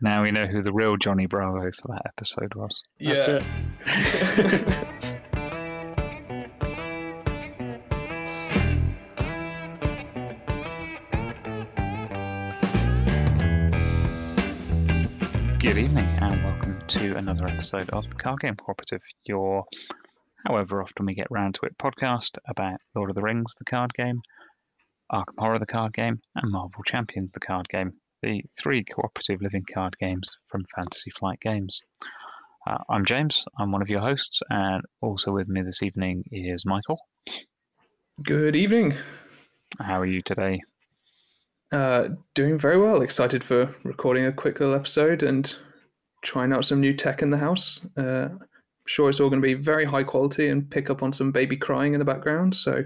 Now we know who the real Johnny Bravo for that episode was. That's yeah. it. Good evening and welcome to another episode of the Card Game Cooperative, your however often we get round to it podcast about Lord of the Rings, the card game, Arkham Horror, the card game, and Marvel Champions, the card game, the three cooperative living card games from Fantasy Flight Games. Uh, I'm James, I'm one of your hosts, and also with me this evening is Michael. Good evening. How are you today? Uh, doing very well. Excited for recording a quick little episode and trying out some new tech in the house. Uh, sure it's all going to be very high quality and pick up on some baby crying in the background. So,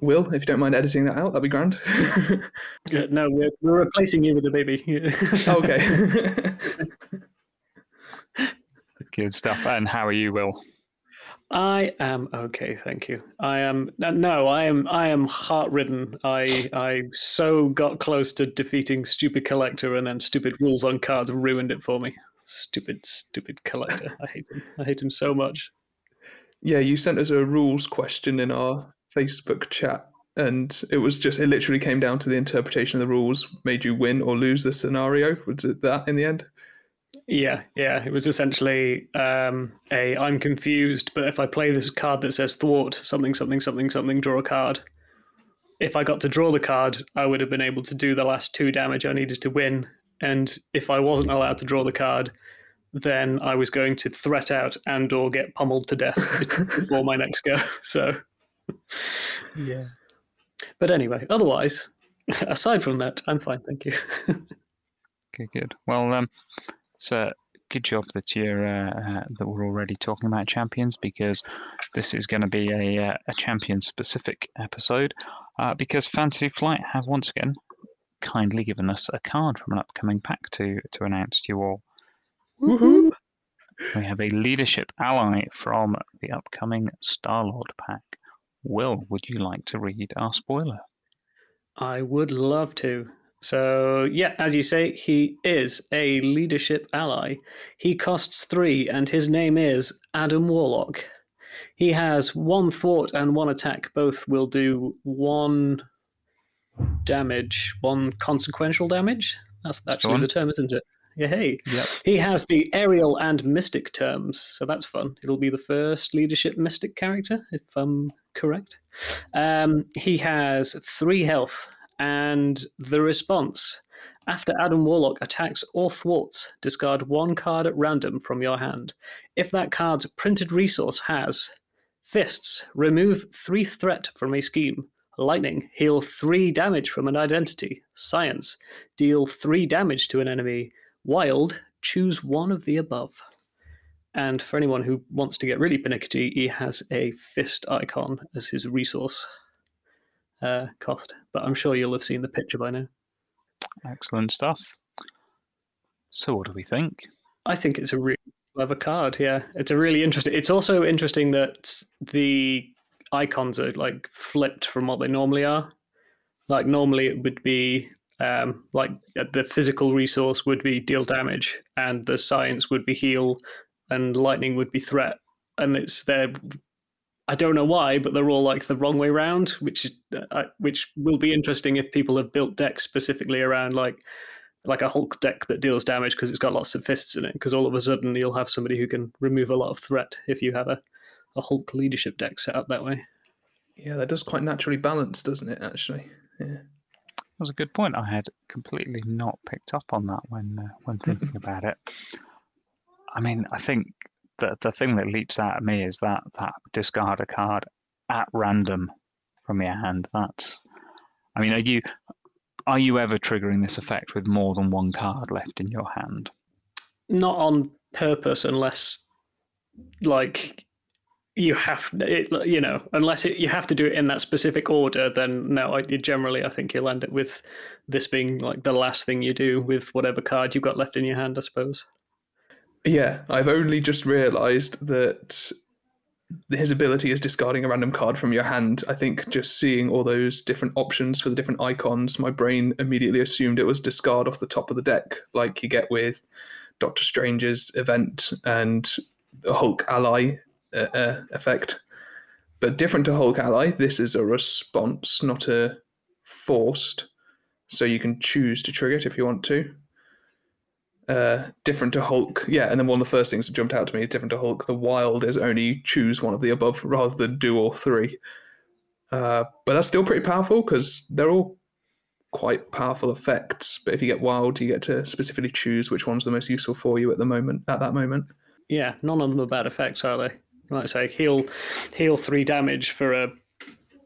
Will, if you don't mind editing that out, that'd be grand. Yeah, no, we're, we're replacing you with a baby. okay. Good stuff. And how are you, Will? I am okay, thank you. I am uh, no, I am I am heart ridden. I I so got close to defeating stupid collector, and then stupid rules on cards ruined it for me. Stupid, stupid collector. I hate him. I hate him so much. yeah, you sent us a rules question in our Facebook chat, and it was just, it literally came down to the interpretation of the rules, made you win or lose the scenario. Was it that in the end? Yeah, yeah. It was essentially um, a I'm confused, but if I play this card that says thwart something something something something, draw a card. If I got to draw the card, I would have been able to do the last two damage I needed to win. And if I wasn't allowed to draw the card, then I was going to threat out and or get pummeled to death before my next go. So yeah. But anyway, otherwise, aside from that, I'm fine, thank you. okay, good. Well, um, it's a good job that you're uh, uh, that we're already talking about champions because this is going to be a uh, a champion specific episode uh, because Fantasy Flight have once again kindly given us a card from an upcoming pack to to announce to you all. Woohoo! We have a leadership ally from the upcoming Star Lord pack. Will, would you like to read our spoiler? I would love to. So, yeah, as you say, he is a leadership ally. He costs three, and his name is Adam Warlock. He has one thwart and one attack. Both will do one damage, one consequential damage. That's actually on. the term, isn't it? Yeah, hey. Yep. He has the aerial and mystic terms, so that's fun. It'll be the first leadership mystic character, if I'm correct. Um, he has three health, and the response after Adam Warlock attacks or thwarts, discard one card at random from your hand. If that card's printed resource has fists, remove three threat from a scheme. Lightning, heal three damage from an identity. Science, deal three damage to an enemy. Wild, choose one of the above. And for anyone who wants to get really pernickety, he has a fist icon as his resource uh, cost. But I'm sure you'll have seen the picture by now. Excellent stuff. So, what do we think? I think it's a really clever card. Yeah, it's a really interesting. It's also interesting that the icons are like flipped from what they normally are. Like normally it would be um, like the physical resource would be deal damage, and the science would be heal, and lightning would be threat. And it's there. I don't know why, but they're all like the wrong way round, which is uh, which will be interesting if people have built decks specifically around like like a Hulk deck that deals damage because it's got lots of fists in it. Because all of a sudden you'll have somebody who can remove a lot of threat if you have a, a Hulk leadership deck set up that way. Yeah, that does quite naturally balance, doesn't it, actually? Yeah. That was a good point. I had completely not picked up on that when uh, when thinking about it. I mean, I think the the thing that leaps out at me is that that discard a card at random from your hand. That's, I mean, are you are you ever triggering this effect with more than one card left in your hand? Not on purpose, unless like you have it, you know unless it, you have to do it in that specific order then no I, generally i think you'll end it with this being like the last thing you do with whatever card you've got left in your hand i suppose Yeah, I've only just realised that his ability is discarding a random card from your hand. I think just seeing all those different options for the different icons, my brain immediately assumed it was discard off the top of the deck, like you get with Doctor Strange's event and the Hulk ally uh, uh, effect. But different to Hulk ally, this is a response, not a forced. So you can choose to trigger it if you want to uh, different to Hulk. Yeah, and then one of the first things that jumped out to me is different to Hulk. The wild is only choose one of the above rather than do all three. Uh, but that's still pretty powerful because they're all quite powerful effects. But if you get wild, you get to specifically choose which one's the most useful for you at the moment. At that moment. Yeah, none of them are bad effects, are they? Like I say, heal heal three damage for a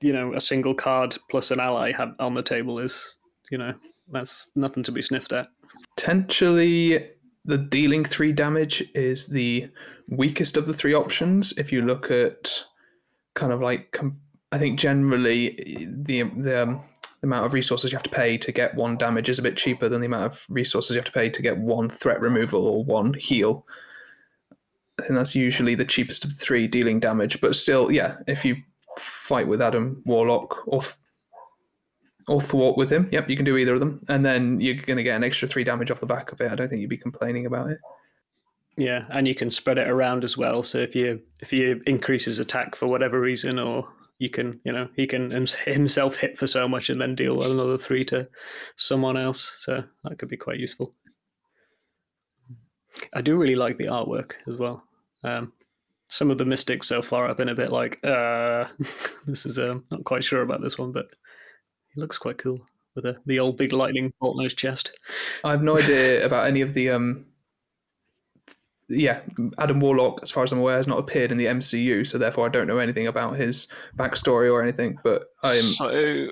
you know a single card plus an ally on the table is you know that's nothing to be sniffed at. Potentially, the dealing three damage is the weakest of the three options. If you look at kind of like, I think generally the the, um, the amount of resources you have to pay to get one damage is a bit cheaper than the amount of resources you have to pay to get one threat removal or one heal. I think that's usually the cheapest of the three dealing damage, but still, yeah, if you fight with Adam Warlock or or thwart with him. Yep, you can do either of them, and then you're going to get an extra three damage off the back of it. I don't think you'd be complaining about it. Yeah, and you can spread it around as well. So if you if you increase his attack for whatever reason, or you can you know he can himself hit for so much and then deal another three to someone else. So that could be quite useful. I do really like the artwork as well. Um, some of the mystics so far I've been a bit like, uh, this is um, not quite sure about this one, but he looks quite cool with a, the old big lightning bolt on his chest. I have no idea about any of the um yeah, Adam Warlock, as far as I'm aware, has not appeared in the MCU, so therefore I don't know anything about his backstory or anything. But I'm so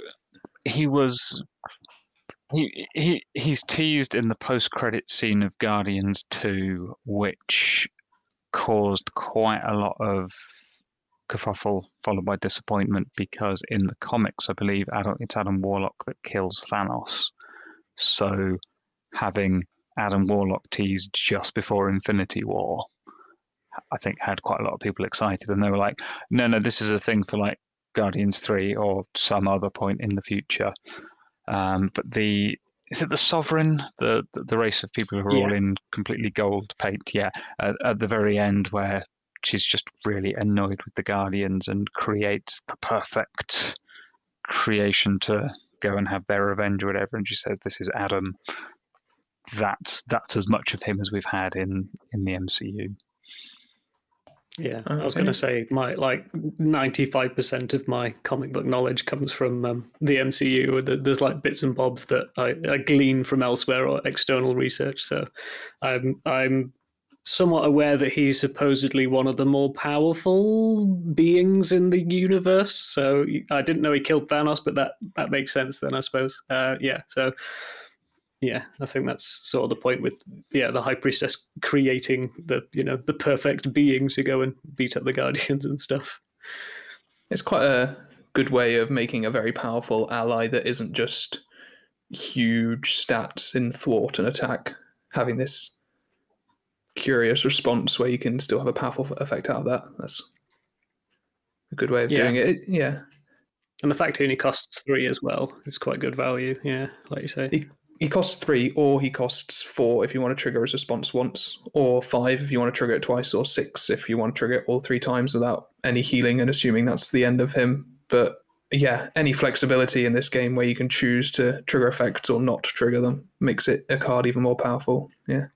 he was he he he's teased in the post credit scene of Guardians Two, which caused quite a lot of kerfuffle followed by disappointment because in the comics, I believe Adam, it's Adam Warlock that kills Thanos. So having Adam Warlock teased just before Infinity War, I think had quite a lot of people excited, and they were like, "No, no, this is a thing for like Guardians Three or some other point in the future." Um, but the is it the sovereign the the, the race of people who are yeah. all in completely gold paint yeah at, at, the very end where she's just really annoyed with the Guardians and creates the perfect creation to go and have their revenge or whatever. And she says, "This is Adam." That's that's as much of him as we've had in in the MCU. Yeah, I was going to say my like ninety five percent of my comic book knowledge comes from um, the MCU. There's like bits and bobs that I, I, glean from elsewhere or external research. So I'm I'm somewhat aware that he's supposedly one of the more powerful beings in the universe. So I didn't know he killed Thanos, but that that makes sense then, I suppose. Uh, yeah. So yeah, I think that's sort of the point with yeah the High Priestess creating the you know the perfect being to go and beat up the Guardians and stuff. It's quite a good way of making a very powerful ally that isn't just huge stats in thwart and attack. Having this curious response where you can still have a powerful effect out of that. That's a good way of yeah. doing it. Yeah. And the fact he only costs three as well is quite good value. Yeah, like you say. He, he costs three, or he costs four if you want to trigger his response once, or five if you want to trigger it twice, or six if you want to trigger it all three times without any healing and assuming that's the end of him. But yeah, any flexibility in this game where you can choose to trigger effects or not trigger them makes it a card even more powerful. Yeah.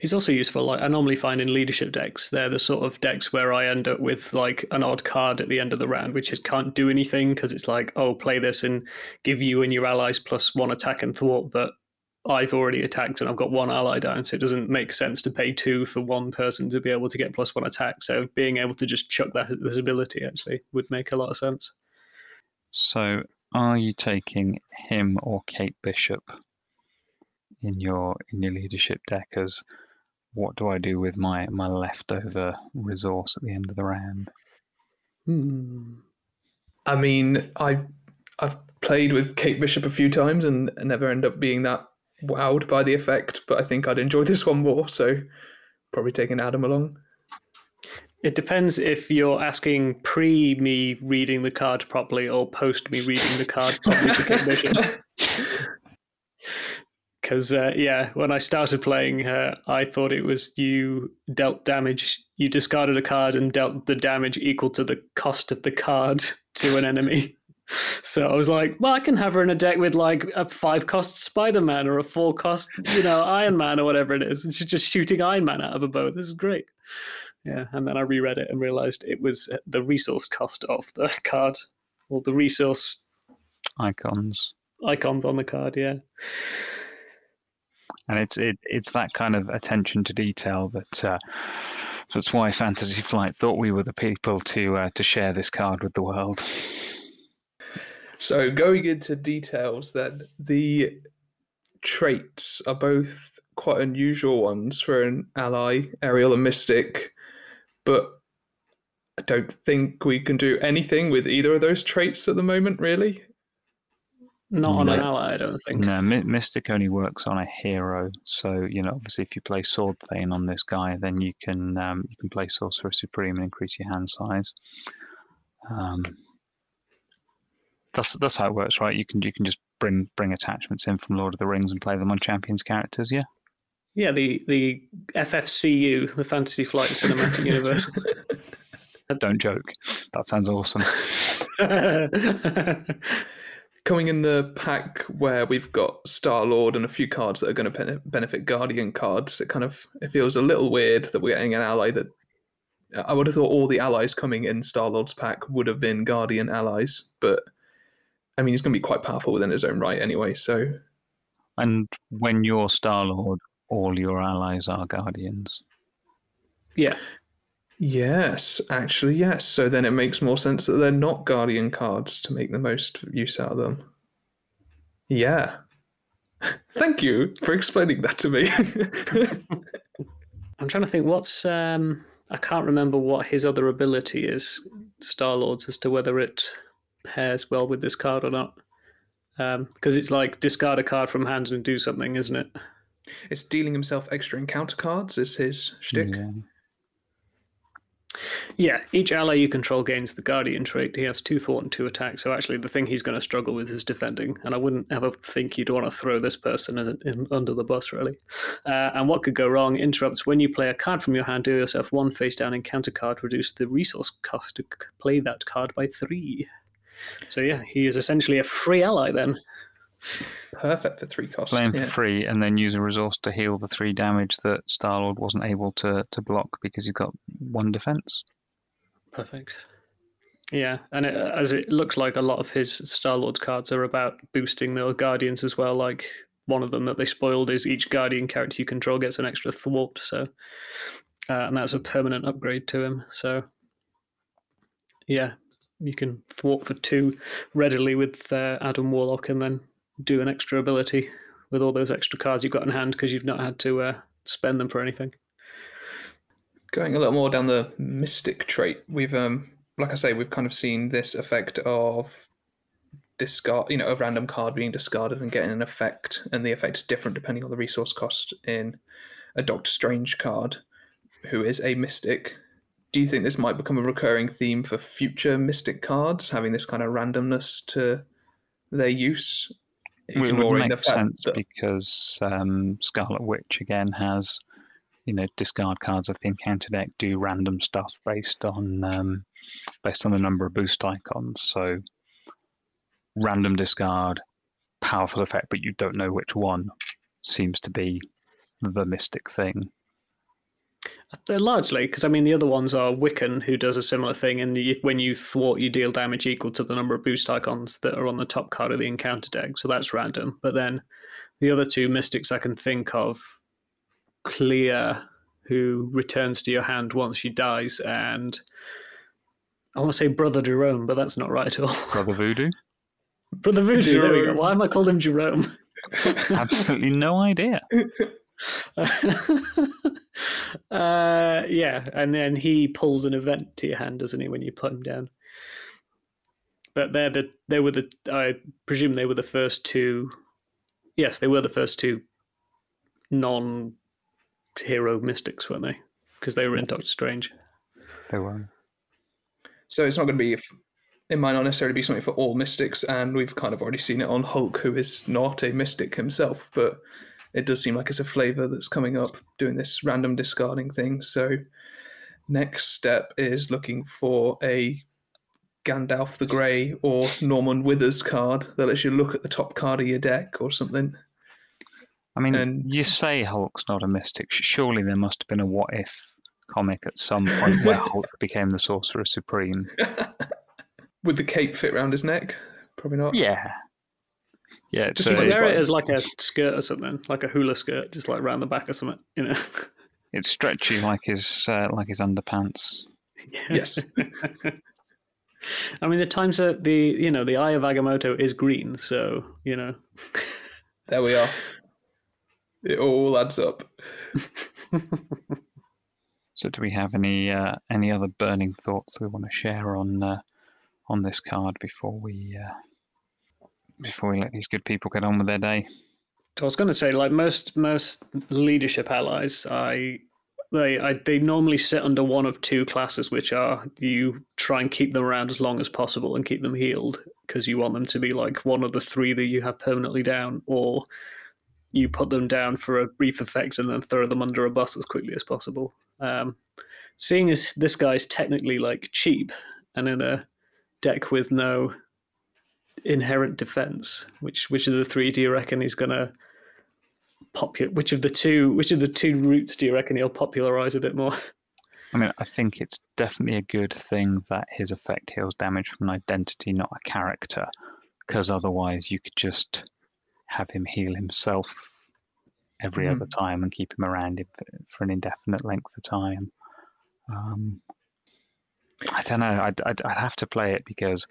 He's also useful. Like I normally find in leadership decks, they're the sort of decks where I end up with like an odd card at the end of the round, which is can't do anything because it's like, oh, play this and give you and your allies plus one attack and thwart, but I've already attacked and I've got one ally down, so it doesn't make sense to pay two for one person to be able to get plus one attack. So being able to just chuck that this ability actually would make a lot of sense. So are you taking him or Kate Bishop? In your in your leadership deck as what do I do with my my leftover resource at the end of the round? Hmm. I mean, I've I've played with Kate Bishop a few times and never end up being that wowed by the effect, but I think I'd enjoy this one more, so probably taking Adam along. It depends if you're asking pre me reading the card properly or post me reading the card properly for Kate Bishop. Because uh, yeah, when I started playing her, I thought it was you dealt damage. You discarded a card and dealt the damage equal to the cost of the card to an enemy. So I was like, well, I can have her in a deck with like a five cost Spider Man or a four cost, you know, Iron Man or whatever it is. And she's just shooting Iron Man out of a bow. This is great. Yeah. And then I reread it and realized it was the resource cost of the card or the resource Icons. icons on the card. Yeah. And it's it, it's that kind of attention to detail that uh, that's why Fantasy Flight thought we were the people to uh, to share this card with the world. So going into details, then the traits are both quite unusual ones for an ally, Aerial and Mystic, but I don't think we can do anything with either of those traits at the moment, really. Not on an ally, I don't think. No, My- Mystic only works on a hero, so you know obviously if you play Sword Thane on this guy, then you can um, you can play Sorcerer Supreme and increase your hand size. Um, that's that's how it works, right? You can you can just bring bring attachments in from Lord of the Rings and play them on champions characters, yeah. Yeah, the, the FFCU, the Fantasy Flight Cinematic Universe. Don't joke. That sounds awesome. Coming in the pack where we've got Star Lord and a few cards that are going to benefit Guardian cards, it kind of it feels a little weird that we're getting an ally that I would have thought all the allies coming in Star Lord's pack would have been Guardian allies, but I mean he's going to be quite powerful within his own right anyway. So And when you're Star Lord, all your allies are guardians. yeah, yes, actually yes. So then it makes more sense that they're not Guardian cards to make the most use out of them. Yeah. Thank you for explaining that to me. I'm trying to think what's. Um, I can't remember what his other ability is, Star Lord's, as to whether it pairs well with this card or not. Because it's like discard a card from hand and do something, isn't it? It's dealing himself extra encounter cards is his shtick. Yeah. Yeah, each ally you control gains the Guardian trait. He has two thwart and two attack. So actually, the thing he's going to struggle with is defending. And I wouldn't ever think you'd want to throw this person in, under the bus, really. Uh, and what could go wrong? Interrupts when you play a card from your hand, do yourself one face down encounter card, reduce the resource cost to play that card by three. So yeah, he is essentially a free ally then. Perfect for three costs. Play him yeah. for free and then use a resource to heal the three damage that Star Lord wasn't able to, to block because he's got one defense. Perfect. Yeah, and it, as it looks like a lot of his Star Lord cards are about boosting the Guardians as well. Like one of them that they spoiled is each Guardian character you control gets an extra thwart. So, uh, and that's a permanent upgrade to him. So, yeah, you can thwart for two readily with uh, Adam Warlock, and then do an extra ability with all those extra cards you've got in hand because you've not had to uh, spend them for anything. Going a little more down the mystic trait, we've um like I say, we've kind of seen this effect of discard you know, a random card being discarded and getting an effect, and the effect is different depending on the resource cost in a Doctor Strange card, who is a mystic. Do you think this might become a recurring theme for future mystic cards, having this kind of randomness to their use? Ignoring make the fact sense that- because um, Scarlet Witch again has, you know, discard cards of the encounter deck do random stuff based on um, based on the number of boost icons. So random discard, powerful effect, but you don't know which one seems to be the mystic thing. They're largely because I mean the other ones are Wiccan, who does a similar thing, and you, when you thwart, you deal damage equal to the number of boost icons that are on the top card of the encounter deck. So that's random. But then the other two mystics I can think of, Clea, who returns to your hand once she dies, and I want to say Brother Jerome, but that's not right at all. Brother Voodoo? Brother Voodoo. There we go. Why am I called him Jerome? Absolutely no idea. uh, yeah, and then he pulls an event to your hand, doesn't he, when you put him down? But they're the they were the I presume they were the first two. Yes, they were the first two non-hero mystics, weren't they? Because they were in Doctor Strange. They were. So it's not going to be, it might not necessarily be something for all mystics, and we've kind of already seen it on Hulk, who is not a mystic himself, but it does seem like it's a flavor that's coming up doing this random discarding thing. So next step is looking for a Gandalf the Grey or Norman Withers card that lets you look at the top card of your deck or something. I mean, And- you say Hulk's not a mystic. Surely there must have been a what if comic at some point where Hulk became the Sorcerer Supreme. Would the cape fit around his neck? Probably not. Yeah. Yeah, it's, Just uh, like it's, Wear it fine. as like a skirt or something, like a hula skirt, just like round the back or something. You know. it's stretchy like his uh, like his underpants. Yes. I mean, the times that the you know the eye of Agamotto is green, so you know. There we are. It all adds up. So, do we have any uh, any other burning thoughts we want to share on uh, on this card before we uh, before we let these good people get on with their day? I was going to say, like most most leadership allies, I they I, they normally sit under one of two classes, which are you try and keep them around as long as possible and keep them healed because you want them to be like one of the three that you have permanently down, or you put them down for a brief effect and then throw them under a bus as quickly as possible. Um, seeing as this guy's technically like cheap and in a deck with no inherent defense, which which of the three do you reckon he's gonna popular? Which of the two which of the two routes do you reckon he'll popularize a bit more? I mean, I think it's definitely a good thing that his effect heals damage from an identity, not a character, because otherwise you could just have him heal himself every Mhm. other time and keep him around for an indefinite length of time. Um, I don't know. I'd, I'd, I'd have to play it because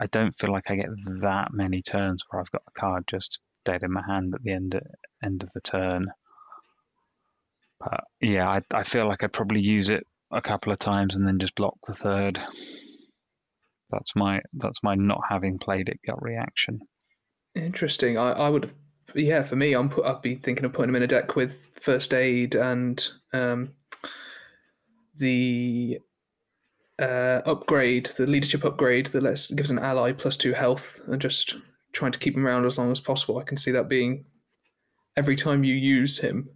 I don't feel like I get that many turns where I've got a card just dead in my hand at the end end of the turn. But yeah, I, I feel like I'd probably use it a couple of times and then just block the third. That's my that's my not having played it gut reaction. Interesting. I, I would have, yeah, for me, I'm put, I'd be thinking of putting him in a deck with first aid and um, the uh, upgrade, the leadership upgrade that lets gives an ally plus two health, and just trying to keep him around as long as possible. I can see that being every time you use him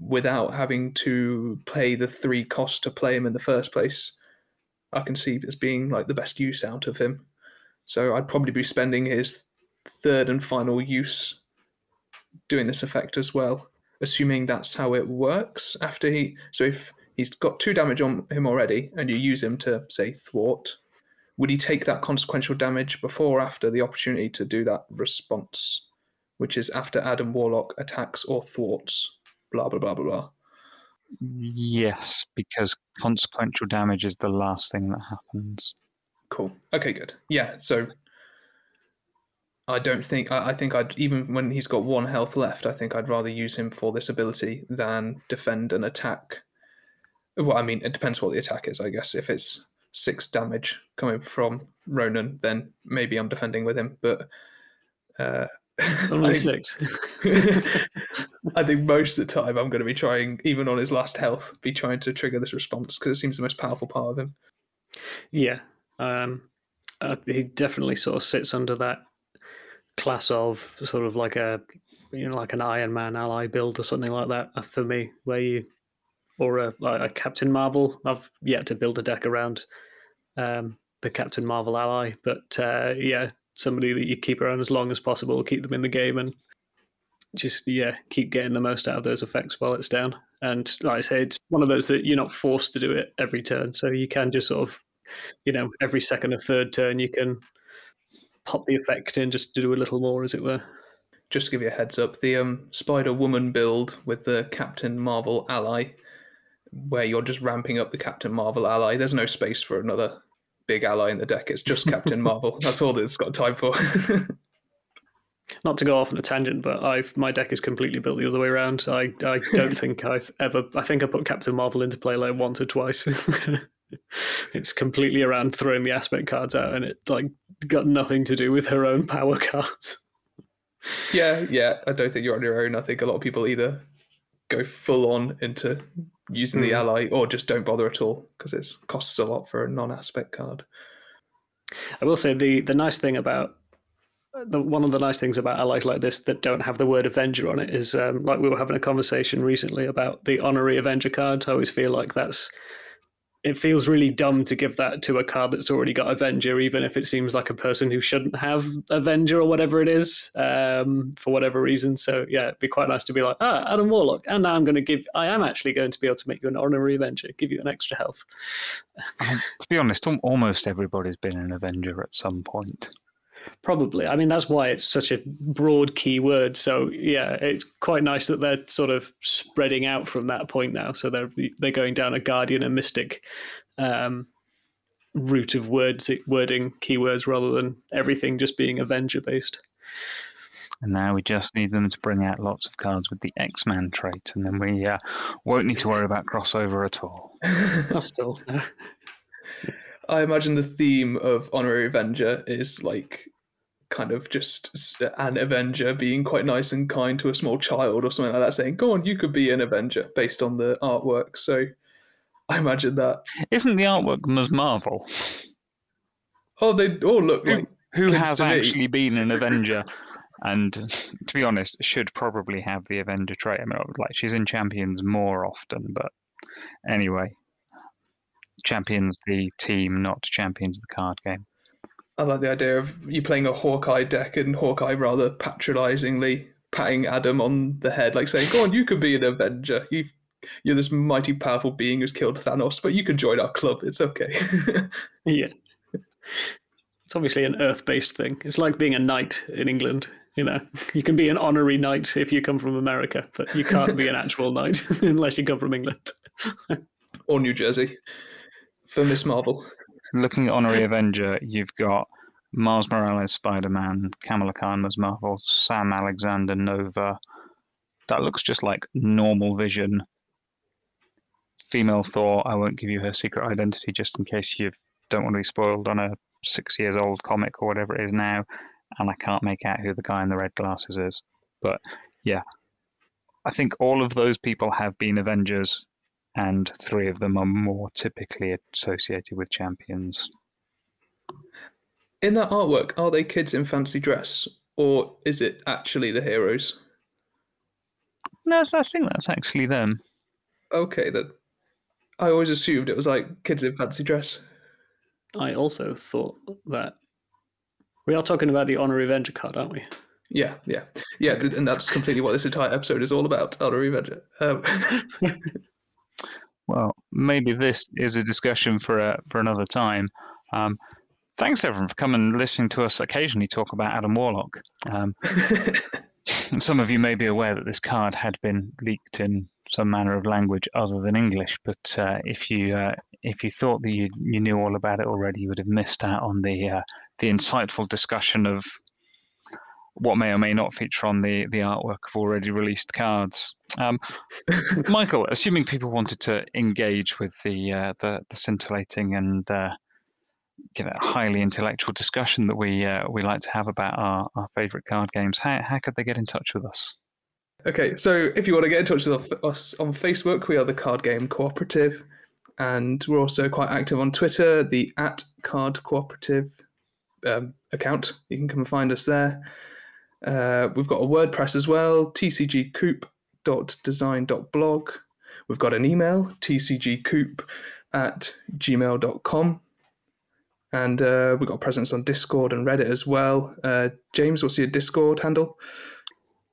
without having to pay the three cost to play him in the first place. I can see as being like the best use out of him. So I'd probably be spending his third and final use doing this effect as well, assuming that's how it works after he. So if he's got two damage on him already and you use him to, say, thwart, would he take that consequential damage before or after the opportunity to do that response, which is after Adam Warlock attacks or thwarts? Blah, blah, blah, blah, blah. Yes, because consequential damage is the last thing that happens. Cool. Okay, good. Yeah, so I don't think I, I think I'd even when he's got one health left, I think I'd rather use him for this ability than defend an attack. Well, I mean, it depends what the attack is, I guess. If it's six damage coming from Ronan, then maybe I'm defending with him. But uh, Only I think- six. I think most of the time I'm going to be trying, even on his last health, be trying to trigger this response because it seems the most powerful part of him. Yeah, um, uh, he definitely sort of sits under that class of sort of like a you know like an Iron Man ally build or something like that uh, for me, where you or a, a Captain Marvel. I've yet to build a deck around um, the Captain Marvel ally, but uh, yeah, somebody that you keep around as long as possible, keep them in the game, and just yeah, keep getting the most out of those effects while it's down. And like I say, it's one of those that you're not forced to do it every turn, so you can just sort of you know, every second or third turn you can pop the effect in just to do a little more, as it were. just to give you a heads up, the um, Spider Woman build with the Captain Marvel ally, where you're just ramping up the Captain Marvel ally. There's no space for another big ally in the deck. It's just Captain Marvel. That's all that it's got time for. Not to go off on a tangent, but I've my deck is completely built the other way around. I I don't think I've ever. I think I put Captain Marvel into play like once or twice. it's completely around throwing the aspect cards out, and it like got nothing to do with her own power cards. yeah, yeah. I don't think you're on your own. I think a lot of people either go full on into using the Hmm. ally, or just don't bother at all because it costs a lot for a non-aspect card. I will say the the nice thing about the one of the nice things about allies like this that don't have the word Avenger on it is um, like we were having a conversation recently about the honorary Avenger card. I always feel like that's it feels really dumb to give that to a card that's already got Avenger, even if it seems like a person who shouldn't have Avenger or whatever it is, um, for whatever reason. So yeah, it'd be quite nice to be like, ah, Adam Warlock, and now I'm going to give. I am actually going to be able to make you an honorary Avenger, give you an extra health. To be honest, almost everybody's been an Avenger at some point. Probably. I mean, that's why it's such a broad keyword. So yeah, it's quite nice that they're sort of spreading out from that point now. So they're they're going down a guardian and mystic um, route of words wording keywords rather than everything just being Avenger based. And now we just need them to bring out lots of cards with the X-Man trait, and then we uh, won't need to worry about crossover at all. Still I imagine the theme of Honorary Avenger is like kind of just an Avenger being quite nice and kind to a small child or something like that, saying, Go on, you could be an Avenger based on the artwork. So I imagine that. Isn't the artwork Ms. Marvel, Oh, they all look Who- like. who has to me. actually been an Avenger? And to be honest, should probably have the Avenger trait. I mean, oh, like she's in Champions more often, but anyway, Champions the team, not Champions the card game. I like the idea of you playing a Hawkeye deck and Hawkeye rather patronizingly patting Adam on the head, like saying, Go on, you could be an Avenger. You've, you're this mighty, powerful being who's killed Thanos, but you can join our club. It's okay. yeah. It's obviously an Earth based thing. It's like being a knight in England. You know, you can be an honorary knight if you come from America, but you can't be an actual knight unless you come from England. or New Jersey for Miss Marvel. Looking at Honorary Avenger, you've got Miles Morales, Spider Man, Kamala Khan Ms. Marvel, Sam Alexander, Nova. That looks just like normal vision. Female Thor, I won't give you her secret identity just in case you don't want to be spoiled on a six years old comic or whatever it is now. And I can't make out who the guy in the red glasses is. But yeah, I think all of those people have been Avengers, and three of them are more typically associated with champions. In that artwork, are they kids in fancy dress, or is it actually the heroes? No, I think that's actually them. Okay, then. I always assumed it was like kids in fancy dress. I also thought that we are talking about the honorary Avenger card, aren't we? Yeah, yeah, yeah, and that's completely what this entire episode is all about. Honorary Avenger. Um, Well, maybe this is a discussion for a, for another time. Um, thanks everyone for coming and listening to us occasionally talk about Adam Warlock. Um, some of you may be aware that this card had been leaked in some manner of language other than English, but uh, if you uh, if you thought that you, you knew all about it already, you would have missed out on the uh, the insightful discussion of what may or may not feature on the, the artwork of already released cards. Um, Michael, assuming people wanted to engage with the uh, the, the scintillating and uh, you know, highly intellectual discussion that we uh, we like to have about our, our favorite card games, how, how could they get in touch with us? Okay, so if you want to get in touch with us on Facebook, we are the Card Game Cooperative, and we're also quite active on Twitter, the at Card Cooperative um, account. You can come and find us there. Uh, we've got a WordPress as well, tcgcoop.design.blog. We've got an email, tcgcoop at gmail.com. And uh, we've got a presence on Discord and Reddit as well. Uh, James, what's your Discord handle?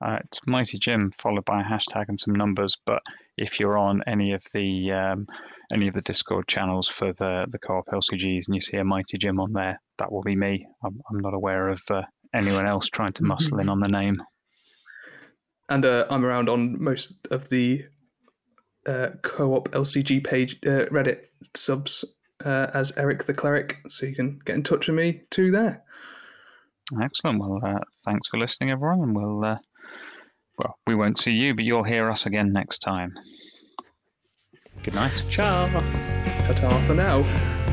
Uh, it's Mighty Jim followed by a hashtag and some numbers. But if you're on any of the um, any of the Discord channels for the the co-op LCGs and you see a Mighty Jim on there, that will be me. I'm, I'm not aware of uh, anyone else trying to muscle in on the name. and uh, I'm around on most of the uh, co-op LCG page uh, Reddit subs uh, as Eric the Cleric, so you can get in touch with me too there. Excellent. Well, uh, thanks for listening, everyone, and we'll uh, well, we won't see you, but you'll hear us again next time. Good night. Ciao. Ta-ta for now.